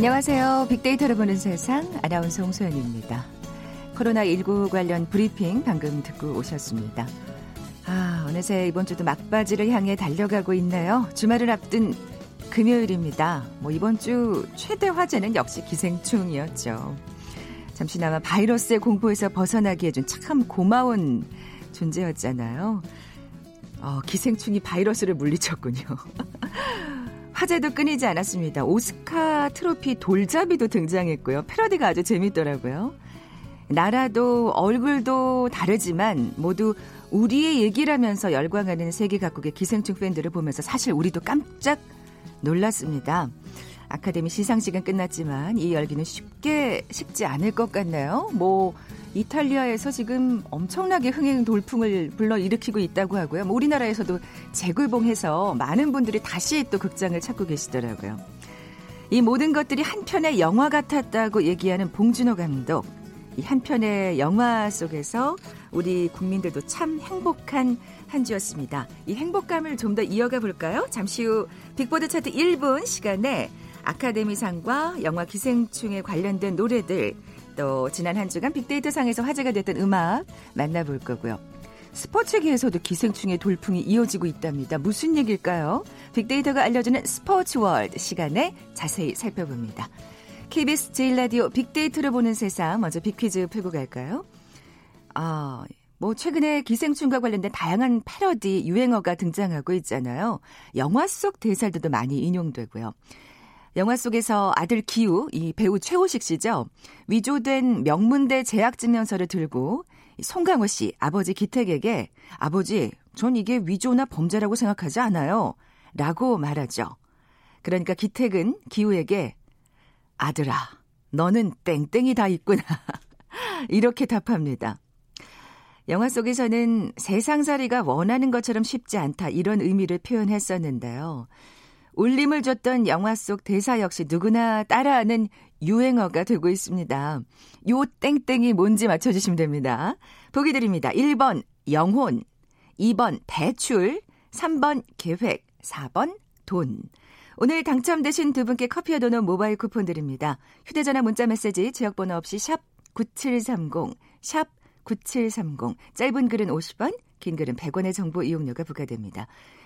안녕하세요. 빅데이터를 보는 세상 아나운서 홍소연입니다. 코로나19 관련 브리핑 방금 듣고 오셨습니다. 아, 어느새 이번 주도 막바지를 향해 달려가고 있네요. 주말을 앞둔 금요일입니다. 뭐 이번 주 최대 화제는 역시 기생충이었죠. 잠시나마 바이러스의 공포에서 벗어나게 해준 참 고마운 존재였잖아요. 어, 기생충이 바이러스를 물리쳤군요. 화제도 끊이지 않았습니다. 오스카 트로피 돌잡이도 등장했고요. 패러디가 아주 재밌더라고요. 나라도 얼굴도 다르지만 모두 우리의 얘기라면서 열광하는 세계 각국의 기생충 팬들을 보면서 사실 우리도 깜짝 놀랐습니다. 아카데미 시상식은 끝났지만 이 열기는 쉽게 식지 않을 것 같나요? 뭐 이탈리아에서 지금 엄청나게 흥행 돌풍을 불러일으키고 있다고 하고요. 뭐 우리나라에서도 재굴봉해서 많은 분들이 다시 또 극장을 찾고 계시더라고요. 이 모든 것들이 한 편의 영화 같았다고 얘기하는 봉준호 감독. 이 한 편의 영화 속에서 우리 국민들도 참 행복한 한 주였습니다. 이 행복감을 좀 더 이어가 볼까요? 잠시 후 빅보드 차트 1분 시간에 아카데미상과 영화 기생충에 관련된 노래들 또 지난 한 주간 빅데이터 상에서 화제가 됐던 음악 만나볼 거고요. 스포츠계에서도 기생충의 돌풍이 이어지고 있답니다. 무슨 얘기일까요? 빅데이터가 알려주는 스포츠 월드 시간에 자세히 살펴봅니다. KBS 제1라디오 빅데이터를 보는 세상 먼저 빅퀴즈 풀고 갈까요? 아, 뭐 최근에 기생충과 관련된 다양한 패러디 유행어가 등장하고 있잖아요. 영화 속 대사들도 많이 인용되고요. 영화 속에서 아들 기우, 이 배우 최우식 씨죠. 위조된 명문대 재학 증명서를 들고 송강호 씨, 아버지 기택에게 아버지, 전 이게 위조나 범죄라고 생각하지 않아요. 라고 말하죠. 그러니까 기택은 기우에게 아들아, 너는 땡땡이 다 있구나. 이렇게 답합니다. 영화 속에서는 세상살이가 원하는 것처럼 쉽지 않다 이런 의미를 표현했었는데요. 울림을 줬던 영화 속 대사 역시 누구나 따라하는 유행어가 되고 있습니다. 요 땡땡이 뭔지 맞춰주시면 됩니다. 보기 드립니다. 1번 영혼, 2번 대출, 3번 계획, 4번 돈. 오늘 당첨되신 두 분께 커피와 도넛 모바일 쿠폰 드립니다. 휴대전화 문자 메시지 지역번호 없이 샵 9730, 샵 9730. 짧은 글은 50원, 긴 글은 100원의 정보 이용료가 부과됩니다.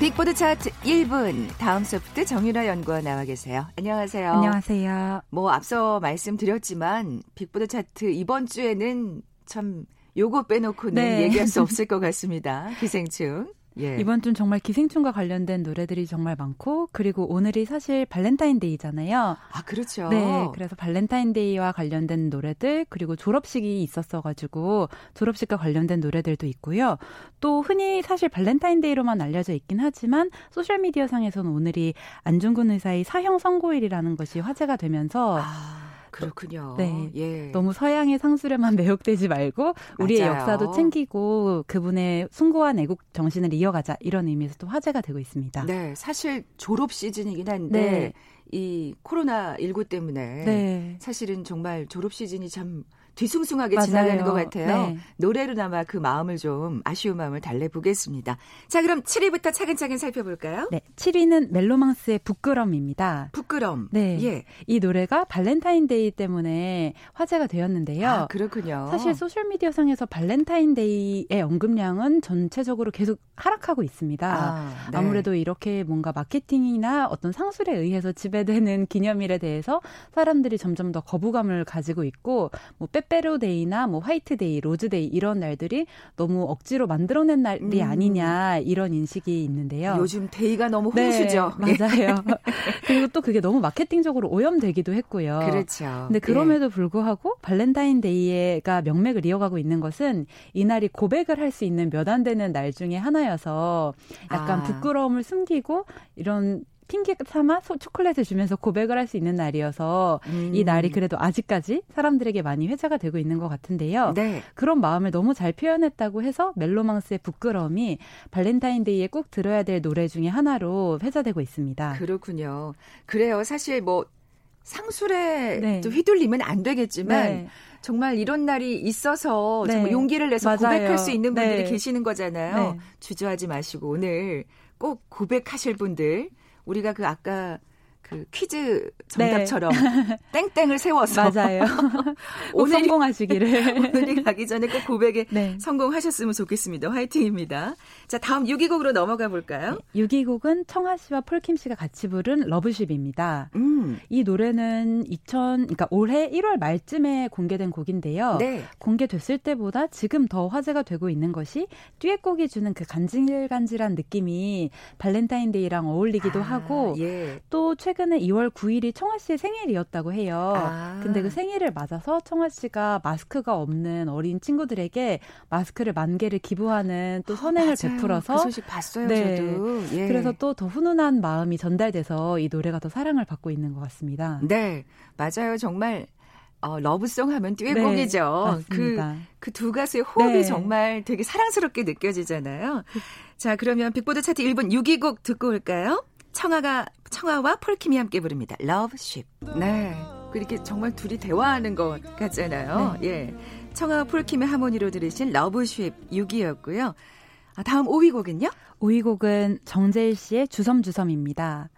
빅보드 차트 1분 다음 소프트 정유라 연구원 나와 계세요. 안녕하세요. 안녕하세요. 뭐 앞서 말씀드렸지만 빅보드 차트 이번 주에는 참 요거 빼놓고는 네. 얘기할 수 없을 것 같습니다. 기생충. 예. 이번 주는 정말 기생충과 관련된 노래들이 정말 많고 그리고 오늘이 사실 발렌타인데이잖아요. 아 그렇죠. 네, 그래서 발렌타인데이와 관련된 노래들 그리고 졸업식이 있었어가지고 졸업식과 관련된 노래들도 있고요. 또 흔히 사실 발렌타인데이로만 알려져 있긴 하지만 소셜 미디어 상에서는 오늘이 안중근 의사의 사형 선고일이라는 것이 화제가 되면서. 아. 그렇군요. 네. 예. 너무 서양의 상술에만 매혹되지 말고 우리의 맞아요. 역사도 챙기고 그분의 숭고한 애국 정신을 이어가자 이런 의미에서 또 화제가 되고 있습니다. 네. 사실 졸업 시즌이긴 한데 네. 이 코로나 19 때문에 네. 사실은 정말 졸업 시즌이 참 뒤숭숭하게 맞아요. 지나가는 것 같아요. 네. 노래로나마 그 마음을 좀 아쉬운 마음을 달래보겠습니다. 자, 그럼 7위부터 차근차근 살펴볼까요? 네, 7위는 멜로망스의 부끄럼입니다. 부끄럼. 네, 예. 이 노래가 발렌타인데이 때문에 화제가 되었는데요. 아, 그렇군요. 사실 소셜 미디어 상에서 발렌타인데이의 언급량은 전체적으로 계속 하락하고 있습니다. 아, 네. 아무래도 이렇게 뭔가 마케팅이나 어떤 상술에 의해서 지배되는 기념일에 대해서 사람들이 점점 더 거부감을 가지고 있고 뭐 빼 빼로데이나 뭐 화이트데이, 로즈데이 이런 날들이 너무 억지로 만들어낸 날이 음. 아니냐 이런 인식이 있는데요. 요즘 day가 너무 홍수죠. 네, 맞아요. 그리고 또 그게 너무 마케팅적으로 오염되기도 했고요. 그렇죠. 근데 그럼에도 네. 불구하고 발렌타인데이가 명맥을 이어가고 있는 것은 이날이 고백을 할 수 있는 몇 안 되는 날 중에 하나여서 약간 아. 부끄러움을 숨기고 이런 핑계 삼아 초콜릿을 주면서 고백을 할 수 있는 날이어서 음. 이 날이 그래도 아직까지 사람들에게 많이 회자가 되고 있는 것 같은데요. 네. 그런 마음을 너무 잘 표현했다고 해서 멜로망스의 부끄러움이 발렌타인데이에 꼭 들어야 될 노래 중에 하나로 회자되고 있습니다. 그렇군요. 그래요. 사실 뭐 상술에 네. 휘둘리면 안 되겠지만 네. 정말 이런 날이 있어서 네. 정말 용기를 내서 맞아요. 고백할 수 있는 분들이 네. 계시는 거잖아요. 네. 주저하지 마시고 오늘 꼭 고백하실 분들 우리가 그 아까 그 퀴즈 정답처럼 네. 땡땡을 세워서 맞아요. 오늘 성공하시기를 오늘이 가기 전에 꼭 고백에 네. 성공하셨으면 좋겠습니다. 화이팅입니다. 자 다음 6위곡으로 넘어가 볼까요? 네, 6위곡은 청아 씨와 폴킴 씨가 같이 부른 러브쉽입니다. 음. 이 노래는 2000 그러니까 올해 1월 말쯤에 공개된 곡인데요. 네. 공개됐을 때보다 지금 더 화제가 되고 있는 것이 듀엣곡이 주는 그 간질간질한 느낌이 발렌타인데이랑 어울리기도 아, 하고 예. 또 최근 최근에 2월 9일이 청하 씨의 생일이었다고 해요. 아. 근데 그 생일을 맞아서 청하 씨가 마스크가 없는 어린 친구들에게 마스크를 만 개를 기부하는 또 선행을 아, 베풀어서 그 소식 봤어요, 네. 저도. 예. 그래서 또 더 훈훈한 마음이 전달돼서 이 노래가 더 사랑을 받고 있는 것 같습니다. 네, 맞아요. 정말 어, 러브송 하면 듀엣곡이죠. 네, 그, 그 두 가수의 호흡이 네. 정말 되게 사랑스럽게 느껴지잖아요. 자, 그러면 빅보드 차트 1분 6위곡 듣고 올까요? 청아가 청아와 폴킴이 함께 부릅니다. Love Ship. 네. 그렇게 정말 둘이 대화하는 것 같잖아요. 네. 예. 청아와 폴킴의 하모니로 들으신 Love Ship 6위였고요. 아, 다음 5위 곡은요? 5위 곡은 정재일 씨의 주섬주섬입니다.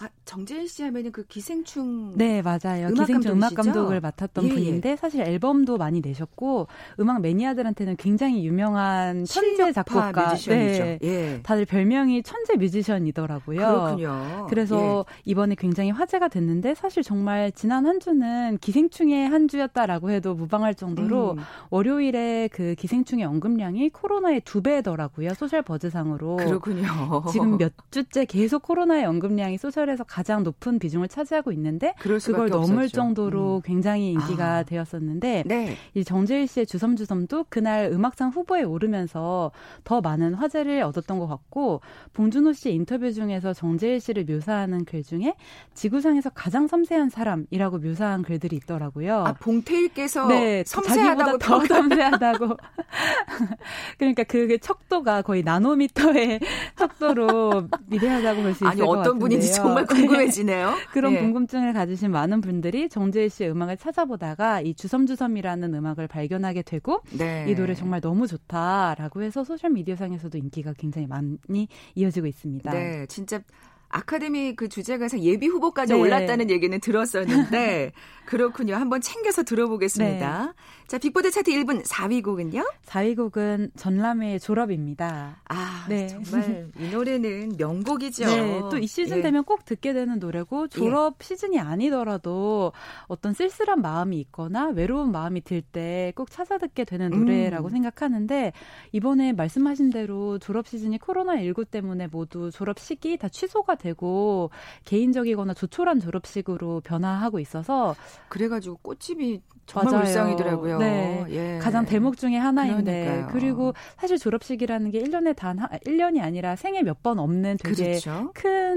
아, 정재일 씨 하면은 그 기생충 네, 맞아요. 음악 기생충 음악 감독을 맡았던 예, 예. 분인데 사실 앨범도 많이 내셨고 음악 매니아들한테는 굉장히 유명한 천재 작곡가 뮤지션이죠. 네. 예. 다들 별명이 천재 뮤지션이더라고요. 그렇군요. 그래서 예. 이번에 굉장히 화제가 됐는데 사실 정말 지난 한 주는 기생충의 한 주였다라고 해도 무방할 정도로 음. 월요일에 그 기생충의 언급량이 코로나의 두 배더라고요. social buzz상으로. 그렇군요. 지금 몇 주째 계속 코로나의 언급량이 social 시절에서 가장 높은 비중을 차지하고 있는데 그걸 넘을 없었죠. 정도로 음. 굉장히 인기가 아. 되었었는데 네. 이 정재일 씨의 주섬주섬도 그날 음악상 후보에 오르면서 더 많은 화제를 얻었던 것 같고 봉준호 씨 인터뷰 중에서 정재일 씨를 묘사하는 글 중에 지구상에서 가장 섬세한 사람이라고 묘사한 글들이 있더라고요. 아 봉테일께서 네, 섬세하다고 더 섬세하다고. 그러니까 그게 척도가 거의 나노미터의 척도로 미세하다고 볼 수 있을 것 같은데요. 어떤 분인지 정말 정말 궁금해지네요. 그런 예. 궁금증을 가지신 많은 분들이 정재일 씨의 음악을 찾아보다가 이 주섬주섬이라는 음악을 발견하게 되고 네. 이 노래 정말 너무 좋다라고 해서 소셜 미디어 상에서도 인기가 굉장히 많이 이어지고 있습니다. 네, 진짜 아카데미 그 주제가에서 예비 후보까지 네. 올랐다는 얘기는 들었었는데 그렇군요. 한번 챙겨서 들어보겠습니다. 네. 자, 빅보드 차트 1분 4위 곡은요? 4위 곡은 전람회의 졸업입니다. 아, 네. 정말 이 노래는 명곡이죠. 네, 또 이 시즌 예. 되면 꼭 듣게 되는 노래고 졸업 예. 시즌이 아니더라도 어떤 쓸쓸한 마음이 있거나 외로운 마음이 들 때 꼭 찾아 듣게 되는 노래라고 음. 생각하는데 이번에 말씀하신 대로 졸업 시즌이 코로나 19 때문에 모두 졸업 시기 다 취소가 되고 개인적이거나 조촐한 졸업식으로 변화하고 있어서 그래가지고 꽃집이 정말 맞아요. 불쌍이더라고요. 네. 예. 가장 대목 중에 하나인데 그러니까요. 그리고 사실 졸업식이라는 게 1년에 단 1년이 아니라 생애 몇 번 없는 되게 그렇죠. 큰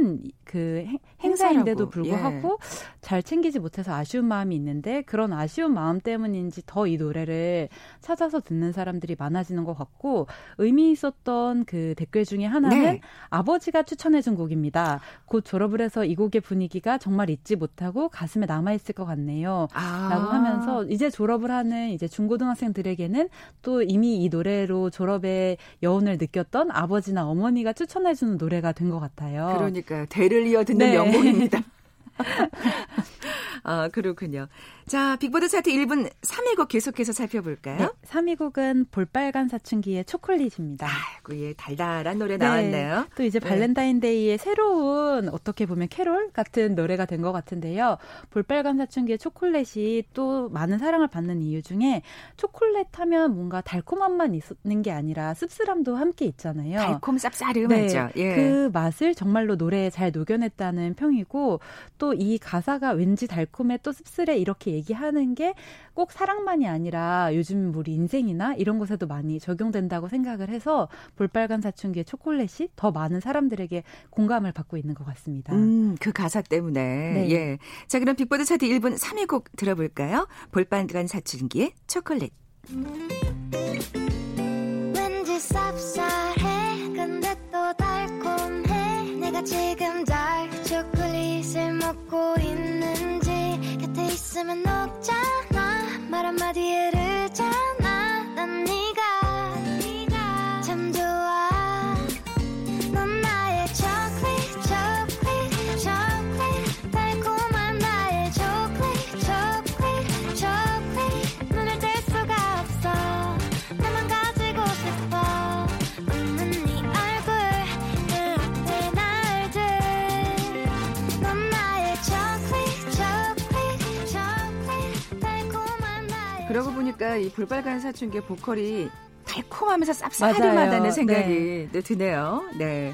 그 행사인데도 불구하고 예. 잘 챙기지 못해서 아쉬운 마음이 있는데 그런 아쉬운 마음 때문인지 더 이 노래를 찾아서 듣는 사람들이 많아지는 것 같고 의미 있었던 그 댓글 중에 하나는 네. 아버지가 추천해준 곡입니다. 곧 졸업을 해서 이 곡의 분위기가 정말 잊지 못하고 가슴에 남아 있을 것 같네요. 아. 라고 하면서 이제 졸업을 하는 이제 중고등학생들에게는 또 이미 이 노래로 졸업의 여운을 느꼈던 아버지나 어머니가 추천해주는 노래가 된 것 같아요. 그러니까 요. 대를 이어 듣는 네. 명곡입니다. 아, 그렇군요. 자, 빅보드 차트 1분 3위 곡 계속해서 살펴볼까요? 네, 3위 곡은 볼빨간 사춘기의 초콜릿입니다. 아이고, 예, 달달한 노래 네, 나왔네요. 또 이제 네. 발렌타인데이의 새로운 어떻게 보면 캐롤 같은 노래가 된 것 같은데요. 볼빨간 사춘기의 초콜릿이 또 많은 사랑을 받는 이유 중에 초콜릿 하면 뭔가 달콤한 맛 있는 게 아니라 씁쓸함도 함께 있잖아요. 달콤 쌉싸름하죠. 네, 예. 그 맛을 정말로 노래에 잘 녹여냈다는 평이고 또 이 가사가 왠지 달콤 달콤해 또 씁쓸해 이렇게 얘기하는 게 꼭 사랑만이 아니라 요즘 우리 인생이나 이런 곳에도 많이 적용된다고 생각을 해서 볼빨간 사춘기의 초콜릿이 더 많은 사람들에게 공감을 받고 있는 것 같습니다. 음, 그 가사 때문에. 네. 예. 자, 그럼 빅보드 차트 1분 3위 곡 들어볼까요? 볼빨간 사춘기의 초콜릿. 곁에 있으 보니까 이 볼빨간 사춘기의 보컬이 달콤하면서 쌉싸름하다는 생각이 네. 드네요. 네.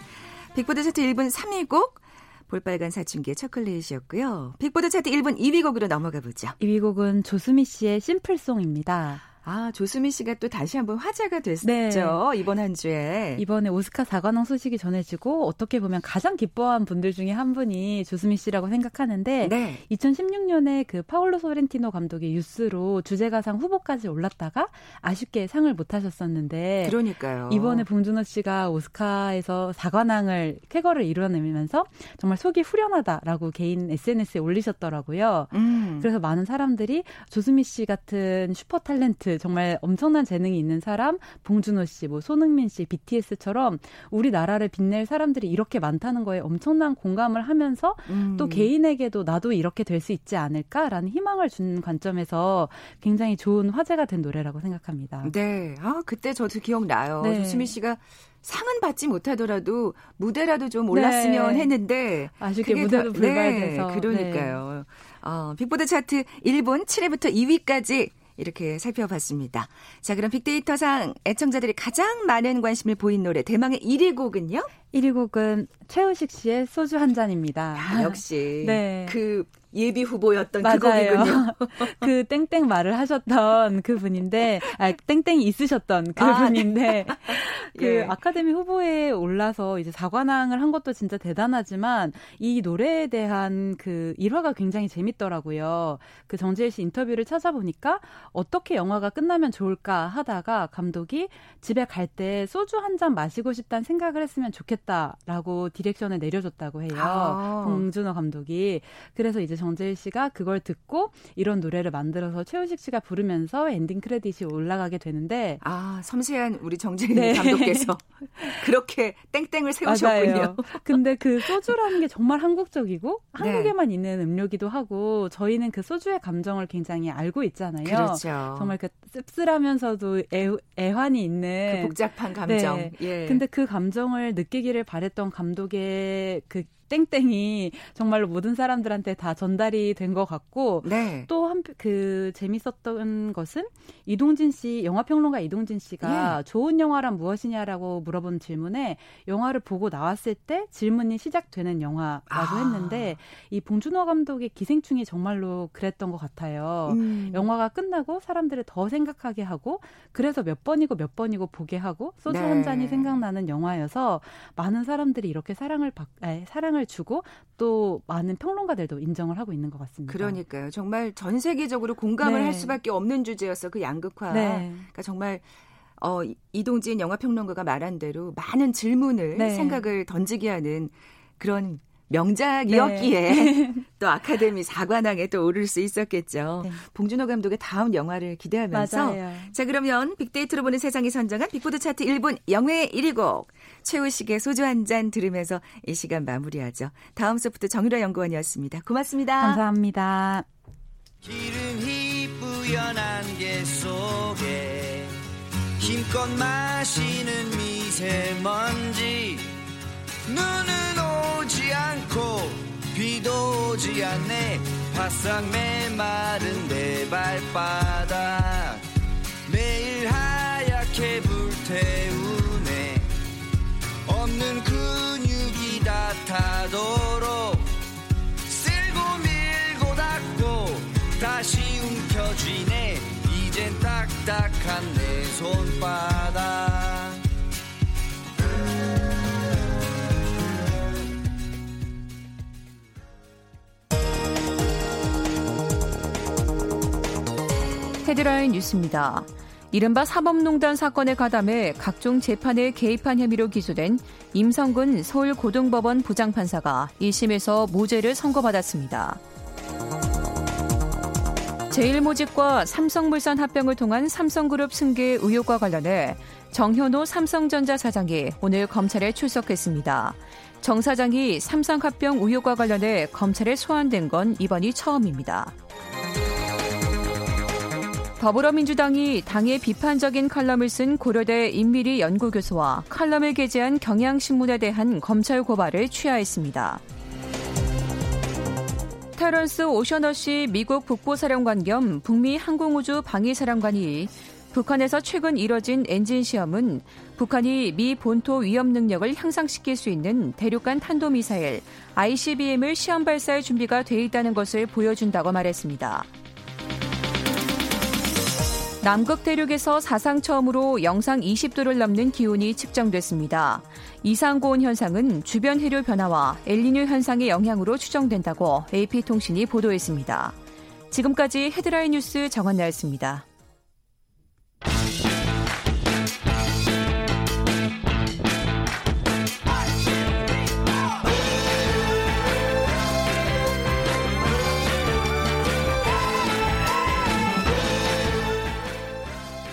빅보드 차트 1분 3위 곡 볼빨간 사춘기의 초콜릿이었고요. 빅보드 차트 1분 2위 곡으로 넘어가 보죠. 2위 곡은 조수미 씨의 Simple Song입니다. 아, 조수미 씨가 또 다시 한번 화제가 됐죠. 네. 이번 한 주에. 이번에 오스카 사관왕 소식이 전해지고 어떻게 보면 가장 기뻐한 분들 중에 한 분이 조수미 씨라고 생각하는데 네. 2016년에 그 파울로 소렌티노 감독의 유스로 주제가상 후보까지 올랐다가 아쉽게 상을 못 하셨었는데 그러니까요. 이번에 봉준호 씨가 오스카에서 사관왕을 쾌거를 이뤄내면서 정말 속이 후련하다라고 개인 SNS에 올리셨더라고요. 음. 그래서 많은 사람들이 조수미 씨 같은 슈퍼 탤런트 정말 엄청난 재능이 있는 사람, 봉준호 씨, 뭐 손흥민 씨, BTS처럼 우리나라를 빛낼 사람들이 이렇게 많다는 거에 엄청난 공감을 하면서 음. 또 개인에게도 나도 이렇게 될 수 있지 않을까라는 희망을 준 관점에서 굉장히 좋은 화제가 된 노래라고 생각합니다. 네. 아, 그때 저도 기억나요. 네. 조수미 씨가 상은 받지 못하더라도 무대라도 좀 올랐으면 네. 했는데 아쉽게 무대도 불발돼서 네, 그러니까요. 네. 어, 빅보드 차트 1분 7회부터 2위까지 이렇게 살펴봤습니다. 자, 그럼 빅데이터상 애청자들이 가장 많은 관심을 보인 노래 대망의 1위 곡은요? 1위 곡은 최우식 씨의 소주 한 잔입니다. 아, 역시 네. 그 예비 후보였던 맞아요. 그곡이군요. 그 땡땡 말을 하셨던 그분인데, 아, 땡땡이 있으셨던 그분인데, 아, 네. 그 예. 아카데미 후보에 올라서 이제 사관왕을 한 것도 진짜 대단하지만 이 노래에 대한 그 일화가 굉장히 재밌더라고요. 그 정재일 씨 인터뷰를 찾아보니까 어떻게 영화가 끝나면 좋을까 하다가 감독이 집에 갈 때 소주 한 잔 마시고 싶다는 생각을 했으면 좋겠다라고 디렉션을 내려줬다고 해요. 아. 봉준호 감독이. 그래서 이제 정 재일 씨가 그걸 듣고 이런 노래를 만들어서 최우식 씨가 부르면서 엔딩 크레딧이 올라가게 되는데 아 섬세한 우리 정재일 네. 감독께서 그렇게 땡땡을 세우셨군요. 맞아요. 근데 그 소주라는 게 정말 한국적이고 네. 한국에만 있는 음료기도 하고 저희는 그 소주의 감정을 굉장히 알고 있잖아요. 그렇죠. 정말 그 씁쓸하면서도 애, 애환이 있는 그 복잡한 감정. 네. 예. 근데 그 감정을 느끼기를 바랬던 감독의 그 땡땡이 정말로 모든 사람들한테 다 전달이 된 것 같고 네. 또한 그 재밌었던 것은 이동진 씨 영화 평론가 이동진 씨가 예. 좋은 영화란 무엇이냐라고 물어본 질문에 영화를 보고 나왔을 때 질문이 시작되는 영화라고 아. 했는데 이 봉준호 감독의 기생충이 정말로 그랬던 것 같아요. 음. 영화가 끝나고 사람들을 더 생각하게 하고 그래서 몇 번이고 몇 번이고 보게 하고 소주 네. 한 잔이 생각나는 영화여서 많은 사람들이 이렇게 사랑을 받 아니, 사랑을 상을 주고 또 많은 평론가들도 인정을 하고 있는 것 같습니다. 그러니까요. 정말 전 세계적으로 공감을 네. 할 수밖에 없는 주제였어. 그 양극화. 네. 그러니까 정말 어, 이동진 영화평론가가 말한 대로 많은 질문을 네. 생각을 던지게 하는 그런 명작이었기에 네. 또 아카데미 사관왕에 또 오를 수 있었겠죠. 네. 봉준호 감독의 다음 영화를 기대하면서 맞아요. 자 그러면 빅데이터로 보는 세상이 선정한 빅보드 차트 1분 영예 1위 곡 최우식의 소주 한 잔 들으면서 이 시간 마무리하죠. 다음 소프트 정유라 연구원이었습니다. 고맙습니다. 감사합니다. 기름이 뿌연 안개 속에 힘껏 마시는 미세먼지 눈은 오지 않고 비도 오지 않네 바싹 메마른 내 발바닥 매일 하얗게 불태우네 없는 근육이 나타도록 쓸고 밀고 닦고 다시 움켜쥐네 이젠 딱딱한 내 손바닥 헤드라인 뉴스입니다. 이른바 사법농단 사건에 가담해 각종 재판에 개입한 혐의로 기소된 임성근 서울고등법원 부장판사가 1심에서 무죄를 선고받았습니다. 제일모직과 삼성물산 합병을 통한 삼성그룹 승계 의혹과 관련해 정현호 삼성전자 사장이 오늘 검찰에 출석했습니다. 정 사장이 삼성 합병 의혹과 관련해 검찰에 소환된 건 이번이 처음입니다. 더불어민주당이 당의 비판적인 칼럼을 쓴 고려대 인미리 연구교수와 칼럼을 게재한 경향신문에 대한 검찰 고발을 취하했습니다. 테런스 오셔너시 미국 북부사령관 겸 북미 항공우주 방위사령관이 북한에서 최근 이뤄진 엔진 시험은 북한이 미 본토 위협 능력을 향상시킬 수 있는 대륙간 탄도미사일 ICBM을 시험 발사할 준비가 돼 있다는 것을 보여준다고 말했습니다. 남극 대륙에서 사상 처음으로 영상 20도를 넘는 기온이 측정됐습니다. 이상 고온 현상은 주변 해류 변화와 엘니뇨 현상의 영향으로 추정된다고 AP통신이 보도했습니다. 지금까지 헤드라인 뉴스 정한나였습니다.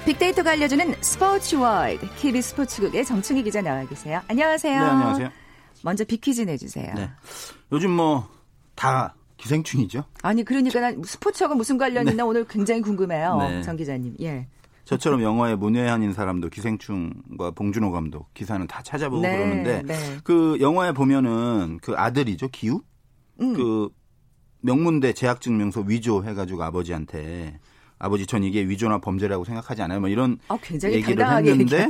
빅데이터가 알려주는 스포츠 월드 KBS 스포츠국의 정충희 기자 나와 계세요. 안녕하세요. 네, 안녕하세요. 먼저 빅퀴즈 내주세요. 네. 요즘 뭐 다 기생충이죠. 아니 그러니까 난 스포츠하고 무슨 관련이 있나 네. 오늘 굉장히 궁금해요. 네. 정 기자님. 예. 저처럼 영화에 문외한인 사람도 기생충과 봉준호 감독 기사는 다 찾아보고 네, 그러는데 네. 그 영화에 보면은 그 아들이죠 기우 음. 그 명문대 재학 증명서 위조 해가지고 아버지한테 아버지 전 이게 위조나 범죄라고 생각하지 않아요. 뭐 이런 어, 얘기를 했는데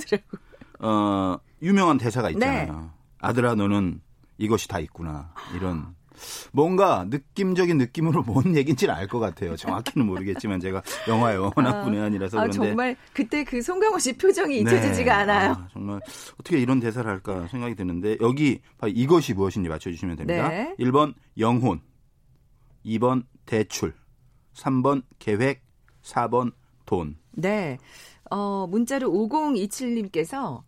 어 유명한 대사가 있잖아요. 네. 아들아 너는 이것이 다 있구나 이런 뭔가 느낌적인 느낌으로 뭔 얘기인지는 알 것 같아요. 정확히는 모르겠지만 제가 영화에 워낙 아, 분해아니라서 그런데 아, 정말 그때 그 송강호 씨 표정이 잊혀지지가 네. 않아요. 아, 정말 어떻게 이런 대사를 할까 생각이 드는데 여기 이것이 무엇인지 맞춰주시면 됩니다. 네. 1번 영혼, 2번 대출, 3번 계획, 4번 돈. 네. 어, 문자로 5027님께서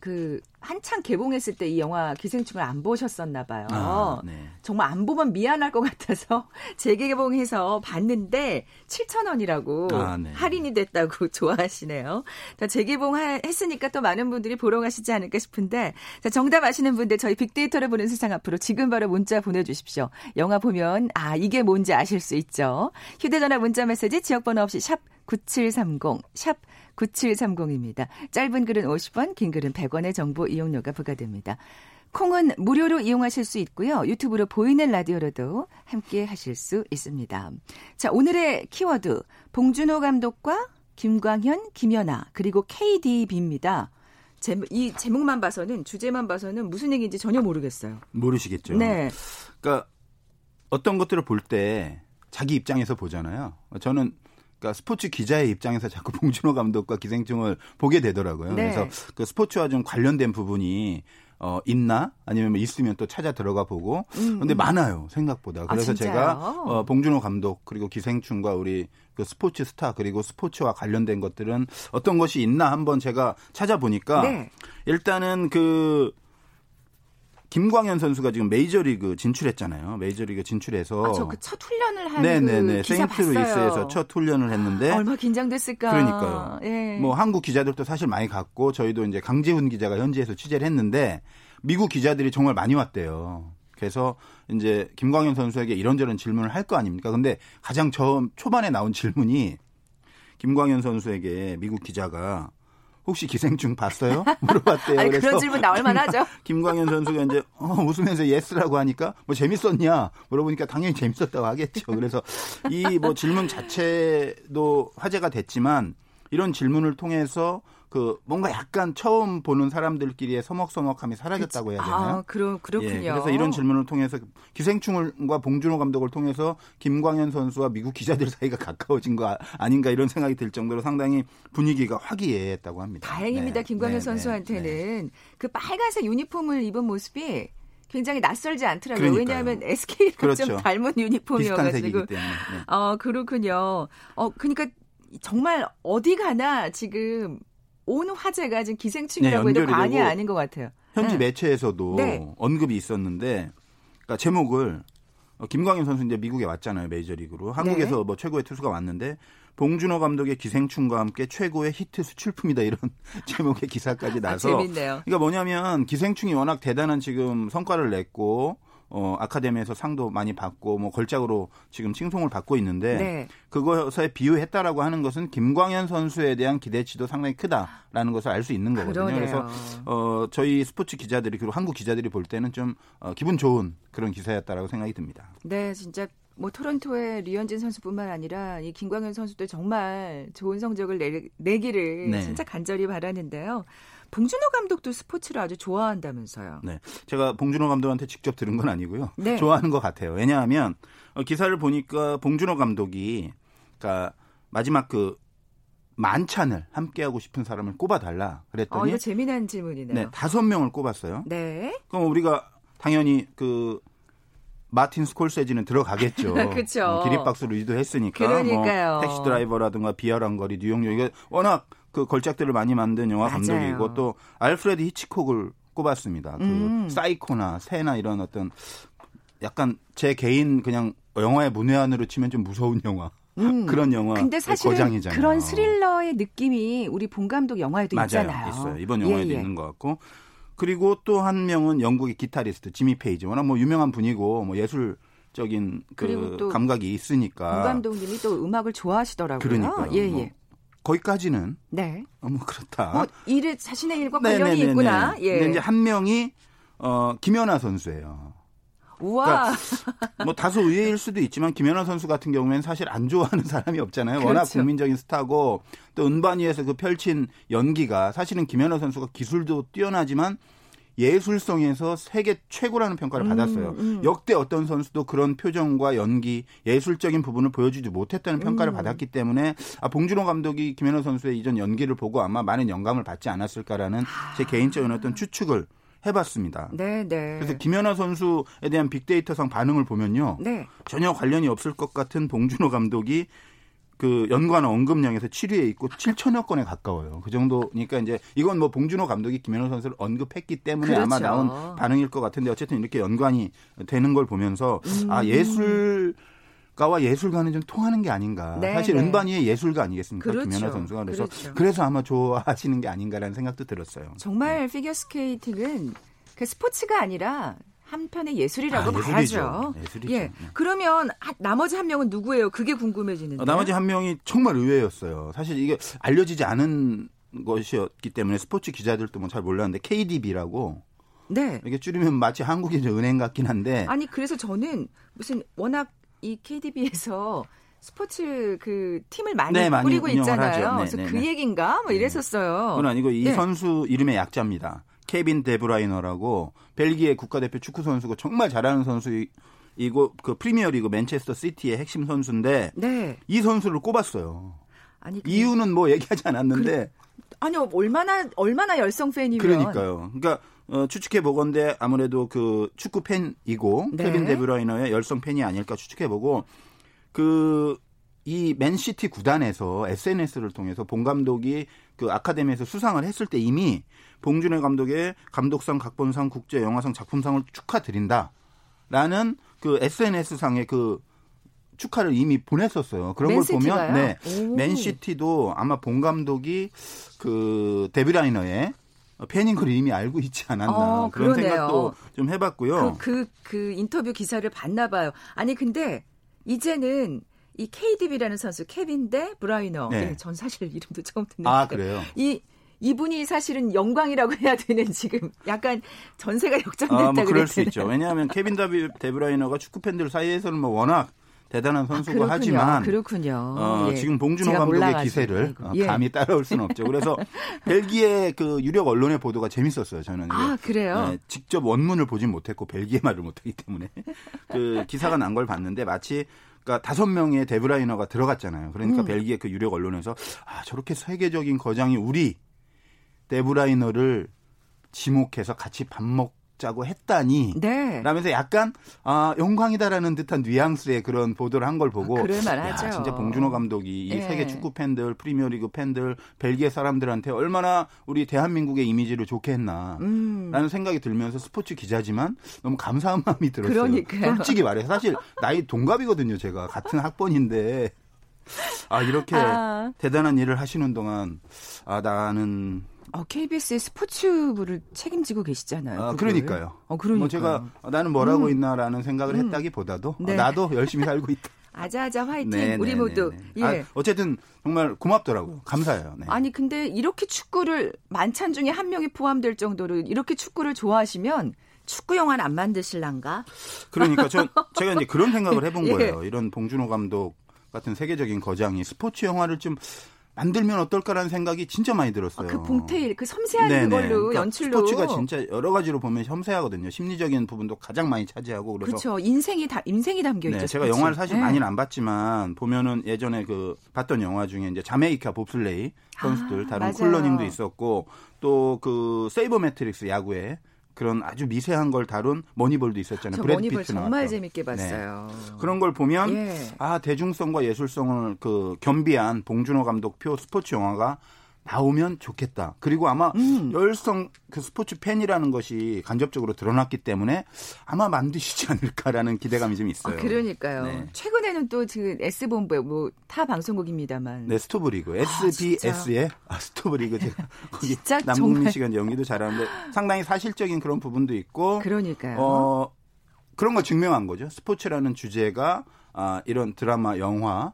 그 한창 개봉했을 때 이 영화 기생충을 안 보셨었나 봐요. 아, 네. 정말 안 보면 미안할 것 같아서 재개봉해서 봤는데 7,000원이라고 아, 네. 할인이 됐다고 좋아하시네요. 자, 재개봉했으니까 또 많은 분들이 보러 가시지 않을까 싶은데 자, 정답 아시는 분들 저희 빅데이터를 보는 세상 앞으로 지금 바로 문자 보내주십시오. 영화 보면 아 이게 뭔지 아실 수 있죠. 휴대전화 문자 메시지 지역번호 없이 샵 9730, 샵 9730입니다. 짧은 글은 50원, 긴 글은 100원의 정보 이용료가 부과됩니다. 콩은 무료로 이용하실 수 있고요. 유튜브로 보이는 라디오로도 함께 하실 수 있습니다. 자, 오늘의 키워드 봉준호 감독과 김광현, 김연아 그리고 KDB입니다. 제목, 이 제목만 봐서는 주제만 봐서는 무슨 얘기인지 전혀 모르겠어요. 모르시겠죠. 네. 그러니까 어떤 것들을 볼 때 자기 입장에서 보잖아요. 저는 그러니까 스포츠 기자의 입장에서 자꾸 봉준호 감독과 기생충을 보게 되더라고요. 네. 그래서 그 스포츠와 좀 관련된 부분이 어, 있나? 아니면 뭐 있으면 또 찾아 들어가 보고. 음. 근데 많아요, 생각보다. 아, 그래서 아, 제가 어, 봉준호 감독 그리고 기생충과 우리 그 스포츠 스타 그리고 스포츠와 관련된 것들은 어떤 것이 있나 한번 제가 찾아보니까 네. 일단은 그 김광현 선수가 지금 메이저리그 진출했잖아요. 메이저리그 진출해서 아, 저그 첫 훈련을 한 네네네 그 세인트루이스에서 첫 훈련을 했는데 얼마 긴장됐을까. 그러니까요. 예. 뭐 한국 기자들도 사실 많이 갔고 저희도 이제 강재훈 기자가 현지에서 취재를 했는데 미국 기자들이 정말 많이 왔대요. 그래서 이제 김광현 선수에게 이런저런 질문을 할 거 아닙니까? 근데 가장 처음 초반에 나온 질문이 김광현 선수에게 미국 기자가 혹시 기생충 봤어요? 물어봤대요. 아니, 그래서 그런 질문 나올 만 하죠. 김광현 선수가 이제 어, 웃으면서 yes라고 하니까 뭐 재밌었냐 물어보니까 당연히 재밌었다고 하겠죠. 그래서 이 뭐 질문 자체도 화제가 됐지만 이런 질문을 통해서 그 뭔가 약간 처음 보는 사람들끼리의 서먹서먹함이 사라졌다고 해야 되나요? 아, 그러, 그렇군요. 예, 그래서 이런 질문을 통해서 기생충과 봉준호 감독을 통해서 김광현 선수와 미국 기자들 사이가 가까워진 거 아닌가 이런 생각이 들 정도로 상당히 분위기가 화기애애했다고 합니다. 다행입니다. 네. 김광현 네, 네 선수한테는 네. 그 빨간색 유니폼을 입은 모습이 굉장히 낯설지 않더라고요. 그러니까요. 왜냐하면 SK랑 그렇죠. 좀 닮은 유니폼이어가지고. 네. 어 그렇군요. 어 그러니까 정말 어디 가나 지금 온 화제가 지금 기생충이라고 네, 해도 과언이 아닌 것 같아요. 현지 네. 매체에서도 네. 언급이 있었는데, 그러니까 제목을 어, 김광현 선수 이제 미국에 왔잖아요 메이저리그로 한국에서 네. 뭐 최고의 투수가 왔는데 봉준호 감독의 기생충과 함께 최고의 히트 수출품이다 이런 제목의 기사까지 아, 나서 아, 재밌네요. 그러니까 뭐냐면 기생충이 워낙 대단한 지금 성과를 냈고 어, 아카데미에서 상도 많이 받고 뭐 걸작으로 지금 칭송을 받고 있는데 네. 그것에 비유했다라고 하는 것은 김광현 선수에 대한 기대치도 상당히 크다라는 것을 알 수 있는 거거든요. 그러네요. 그래서 어, 저희 스포츠 기자들이 그리고 한국 기자들이 볼 때는 좀 어, 기분 좋은 그런 기사였다라고 생각이 듭니다. 네, 진짜 뭐 토론토의 류현진 선수뿐만 아니라 이 김광현 선수도 정말 좋은 성적을 내, 내기를 네. 진짜 간절히 바라는데요. 봉준호 감독도 스포츠를 아주 좋아한다면서요. 네. 제가 봉준호 감독한테 직접 들은 건 아니고요. 네. 좋아하는 것 같아요. 왜냐하면 어, 기사를 보니까 봉준호 감독이 그러니까 마지막 그 만찬을 함께 하고 싶은 사람을 꼽아 달라 그랬더니 어, 이거 재미난 질문이네요. 네, 다섯 명을 꼽았어요. 네. 그럼 우리가 당연히 그 마틴 스콜세지는 들어가겠죠. 그렇죠. 어, 기립박수를 유도했으니까. 그러니까요. 뭐 택시 드라이버라든가 비아랑 거리, 뉴욕역 이게 워낙 그 걸작들을 많이 만든 영화 맞아요. 감독이고 또 알프레드 히치콕을 꼽았습니다. 그 음. 사이코나 새나 이런 어떤 약간 제 개인 그냥 영화의 문외한으로 치면 좀 무서운 영화. 음. 그런 영화 근데 사실은 거장이잖아요. 그런 스릴러의 느낌이 우리 본 감독 영화에도 맞아요. 있잖아요. 있어요. 이번 영화에도 예, 예. 있는 것 같고 그리고 또 한 명은 영국의 기타리스트 지미 페이지. 워낙 뭐 유명한 분이고 뭐 예술 적인 그 감각이 있으니까. 문 감독님이 또 음악을 좋아하시더라고요. 그러니까 예, 뭐 예. 거기까지는 네. 너무 그렇다. 뭐 일을 자신의 일과 관련이 네네네네. 있구나. 예. 근데 이제 한 명이 어 김연아 선수예요. 우와. 그러니까 뭐 다소 의외일 수도 있지만 김연아 선수 같은 경우에는 사실 안 좋아하는 사람이 없잖아요. 그렇죠. 워낙 국민적인 스타고 또 은반 위에서 그 펼친 연기가 사실은 김연아 선수가 기술도 뛰어나지만 예술성에서 세계 최고라는 평가를 음, 받았어요. 음. 역대 어떤 선수도 그런 표정과 연기, 예술적인 부분을 보여주지 못했다는 평가를 음. 받았기 때문에 아, 봉준호 감독이 김연아 선수의 이전 연기를 보고 아마 많은 영감을 받지 않았을까라는 제 개인적인 어떤 추측을 해봤습니다. 네, 네. 그래서 김연아 선수에 대한 빅데이터상 반응을 보면요. 네. 전혀 관련이 없을 것 같은 봉준호 감독이 그 연관 언급량에서 7위에 있고 7천여 건에 가까워요. 그 정도니까 이제 이건 뭐 봉준호 감독이 김연호 선수를 언급했기 때문에 그렇죠. 아마 나온 반응일 것 같은데 어쨌든 이렇게 연관이 되는 걸 보면서 음. 아 예술 가와 예술가는 좀 통하는 게 아닌가. 네, 사실 네. 은반이의 예술가 아니겠습니까? 그렇죠. 김연아 선수가 그래서 그렇죠. 그래서 아마 좋아하시는 게 아닌가라는 생각도 들었어요. 정말 네. 피겨 스케이팅은 그 스포츠가 아니라 한편의 예술이라고 아, 봐야죠. 예술이죠. 예. 네. 그러면 나머지 한 명은 누구예요? 그게 궁금해지는데. 어, 나머지 한 명이 정말 의외였어요. 사실 이게 알려지지 않은 것이었기 때문에 스포츠 기자들도 뭐 잘 몰랐는데 KDB라고 네. 이게 줄이면 마치 한국의 은행 같긴 한데. 아니 그래서 저는 무슨 워낙 이 KDB에서 스포츠 그 팀을 많이 네, 꾸리고 있잖아요. 네, 그래서 네, 그 네. 얘긴가 뭐 네. 이랬었어요. 그건 아니고 이 네. 선수 이름의 약자입니다. 케빈 데브라이너라고 벨기에 국가대표 축구 선수고 정말 잘하는 선수 이고 그 프리미어리그 맨체스터 시티의 핵심 선수인데 네. 이 선수를 꼽았어요. 아니 그... 이유는 뭐 얘기하지 않았는데 그래... 아니요 얼마나 얼마나 열성 팬이면 그러니까요. 그러니까 어, 추측해 보건데 아무래도 그 축구 팬이고 네. 케빈 데브라이너의 열성 팬이 아닐까 추측해 보고 그 이 맨시티 구단에서 SNS를 통해서 봉 감독이 그 아카데미에서 수상을 했을 때 이미 봉준호 감독의 감독상, 각본상, 국제 영화상 작품상을 축하드린다라는 그 SNS 상의 그 축하를 이미 보냈었어요. 그런 걸 보면 네. 맨시티도 아마 봉 감독이 그 데브라이너의 팬인 걸 이미 알고 있지 않았나 어, 그런 생각도 좀 해봤고요. 그, 그, 그 인터뷰 기사를 봤나 봐요. 아니 근데 이제는 이 KDB라는 선수 케빈 데브라이너. 네. 네, 전 사실 이름도 처음 듣는데. 아 그래요? 이 이분이 사실은 영광이라고 해야 되는 지금 약간 전세가 역전됐다 아, 뭐 그럴 수 있죠. 왜냐하면 케빈 다비 데브라이너가 축구 팬들 사이에서는 뭐 워낙 대단한 선수고 아, 하지만 그렇군요. 어, 예. 지금 봉준호 감독의 몰라가지고. 기세를 어, 예. 감히 따라올 수는 없죠. 그래서 벨기에 그 유력 언론의 보도가 재밌었어요. 저는 아 그래요? 네, 직접 원문을 보진 못했고 벨기에 말을 못하기 때문에 그 기사가 난 걸 봤는데 마치 그러니까 다섯 명의 데브라이너가 들어갔잖아요. 그러니까 음. 벨기에 그 유력 언론에서 아 저렇게 세계적인 거장이 우리 데브라이너를 지목해서 같이 밥 먹. 자고 했다니. 네. 라면서 약간 아 영광이다라는 듯한 뉘앙스의 그런 보도를 한 걸 보고 아, 그럴 만하죠. 진짜 봉준호 감독이 이 네. 세계 축구 팬들, 프리미어리그 팬들, 벨기에 사람들한테 얼마나 우리 대한민국의 이미지를 좋게 했나라는 음. 생각이 들면서 스포츠 기자지만 너무 감사한 마음이 들었어요. 그러니까요. 솔직히 말해서 사실 나이 동갑이거든요. 제가 같은 학번인데 아 이렇게 아. 대단한 일을 하시는 동안 아 나는 어, KBS의 스포츠부를 책임지고 계시잖아요. 아, 그러니까요. 어, 그러니까. 뭐 제가 나는 뭘 하고 음. 있나라는 생각을 음. 했다기보다도 어, 네. 나도 열심히 살고 있다. 아자아자 화이팅 네, 우리 네, 모두 네, 네. 예. 아, 어쨌든 정말 고맙더라고요 감사해요 네. 아니 근데 이렇게 축구를 만찬 중에 한 명이 포함될 정도로 이렇게 축구를 좋아하시면 축구 영화는 안 만드실란가 그러니까 저 제가 이제 그런 생각을 해본 예. 거예요 이런 봉준호 감독 같은 세계적인 거장이 스포츠 영화를 좀 만들면 어떨까라는 생각이 진짜 많이 들었어요. 아, 그 봉테일, 그 섬세한 네네. 그걸로 그러니까 연출로 스포츠가 진짜 여러 가지로 보면 섬세하거든요. 심리적인 부분도 가장 많이 차지하고 그래서 그렇죠. 인생이 다 인생이 담겨 있죠. 네, 제가 영화를 사실 네. 많이는 안 봤지만 보면은 예전에 그 봤던 영화 중에 이제 자메이카 봅슬레이 선수들 아, 다룬 Cool Running도 있었고 또 그 sabermetrics 야구에 그런 아주 미세한 걸 다룬 Moneyball도 있었잖아요. 브래드 Moneyball 피트 정말 재밌게 네. 봤어요. 네. 그런 걸 보면 예. 아 대중성과 예술성을 그 겸비한 봉준호 감독표 스포츠 영화가 나오면 좋겠다. 그리고 아마 음. 열성 그 스포츠 팬이라는 것이 간접적으로 드러났기 때문에 아마 만드시지 않을까라는 기대감이 좀 있어요. 아, 그러니까요. 네. 최근에는 또 지금 S 본부에 뭐타 방송국입니다만. 네, 스토브리그 SBS의 아, 아 스토브리그 제가 거기 남궁민 씨가 연기도 잘하는데 상당히 사실적인 그런 부분도 있고. 그러니까요. 어, 그런 거 증명한 거죠. 스포츠라는 주제가 아, 이런 드라마, 영화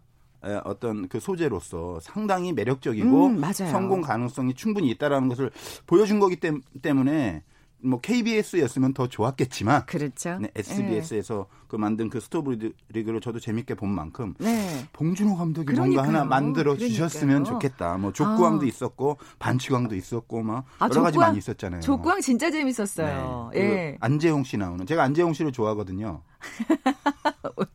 어떤 그 소재로서 상당히 매력적이고 음, 성공 가능성이 충분히 있다라는 것을 보여준 거기 때문에 뭐 KBS였으면 더 좋았겠지만 그렇죠. 네, SBS에서 네. 그 만든 그 스토브 리그를 저도 재밌게 본 만큼 네. 봉준호 감독이 그러니까요. 뭔가 하나 만들어. 주셨으면 좋겠다. 뭐 족구왕도 아. 있었고 반치광도 있었고 막 아, 여러 족구왕, 가지 많이 있었잖아요. 족구왕 진짜 재밌었어요. 네. 예. 그 안재홍 씨 나오는 제가 안재홍 씨를 좋아하거든요.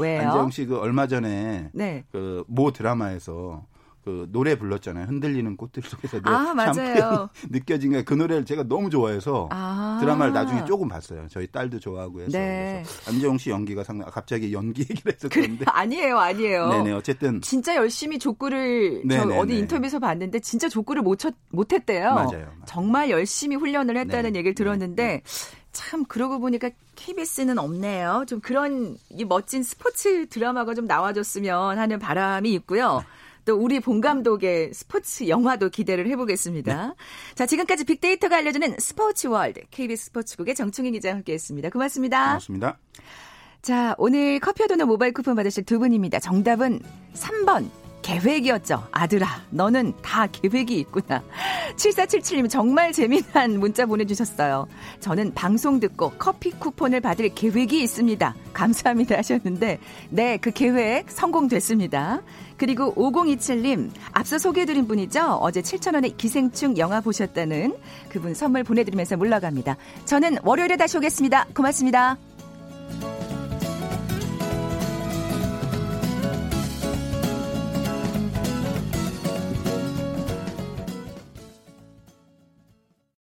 왜요? 안재홍 씨 그 얼마 전에 네. 그모 드라마에서 그 노래 불렀잖아요. 흔들리는 꽃들 속에서 아, 맞아요. 느껴진 게 그 노래를 제가 너무 좋아해서 아. 드라마를 나중에 조금 봤어요. 저희 딸도 좋아하고 해서 네. 그래서 안재홍 씨 연기가 상당 갑자기 연기 얘기를 그런데 그, 아니에요, 아니에요. 네네 어쨌든 진짜 열심히 족구를 저 어디 인터뷰에서 봤는데 진짜 족구를 못, 쳤, 못 했대요. 맞아요, 맞아요. 정말 열심히 훈련을 했다는 네. 얘기를 들었는데 네. 참 그러고 보니까 KBS는 없네요. 좀 그런 이 멋진 스포츠 드라마가 좀 나와줬으면 하는 바람이 있고요. 또 우리 본 감독의 스포츠 영화도 기대를 해보겠습니다. 네. 자, 지금까지 빅데이터가 알려주는 스포츠 월드 KBS 스포츠국의 정충희 기자와 함께했습니다. 고맙습니다. 고맙습니다. 자, 오늘 커피와 도넛 모바일 쿠폰 받으실 두 분입니다. 정답은 3번 계획이었죠. 아들아, 너는 다 계획이 있구나. 7477님 정말 재미난 문자 보내주셨어요. 저는 방송 듣고 커피 쿠폰을 받을 계획이 있습니다. 감사합니다 하셨는데, 네, 그 계획 성공됐습니다. 그리고 5027님, 앞서 소개해드린 분이죠. 어제 7,000원의 기생충 영화 보셨다는 그분 선물 보내드리면서 물러갑니다. 저는 월요일에 다시 오겠습니다. 고맙습니다.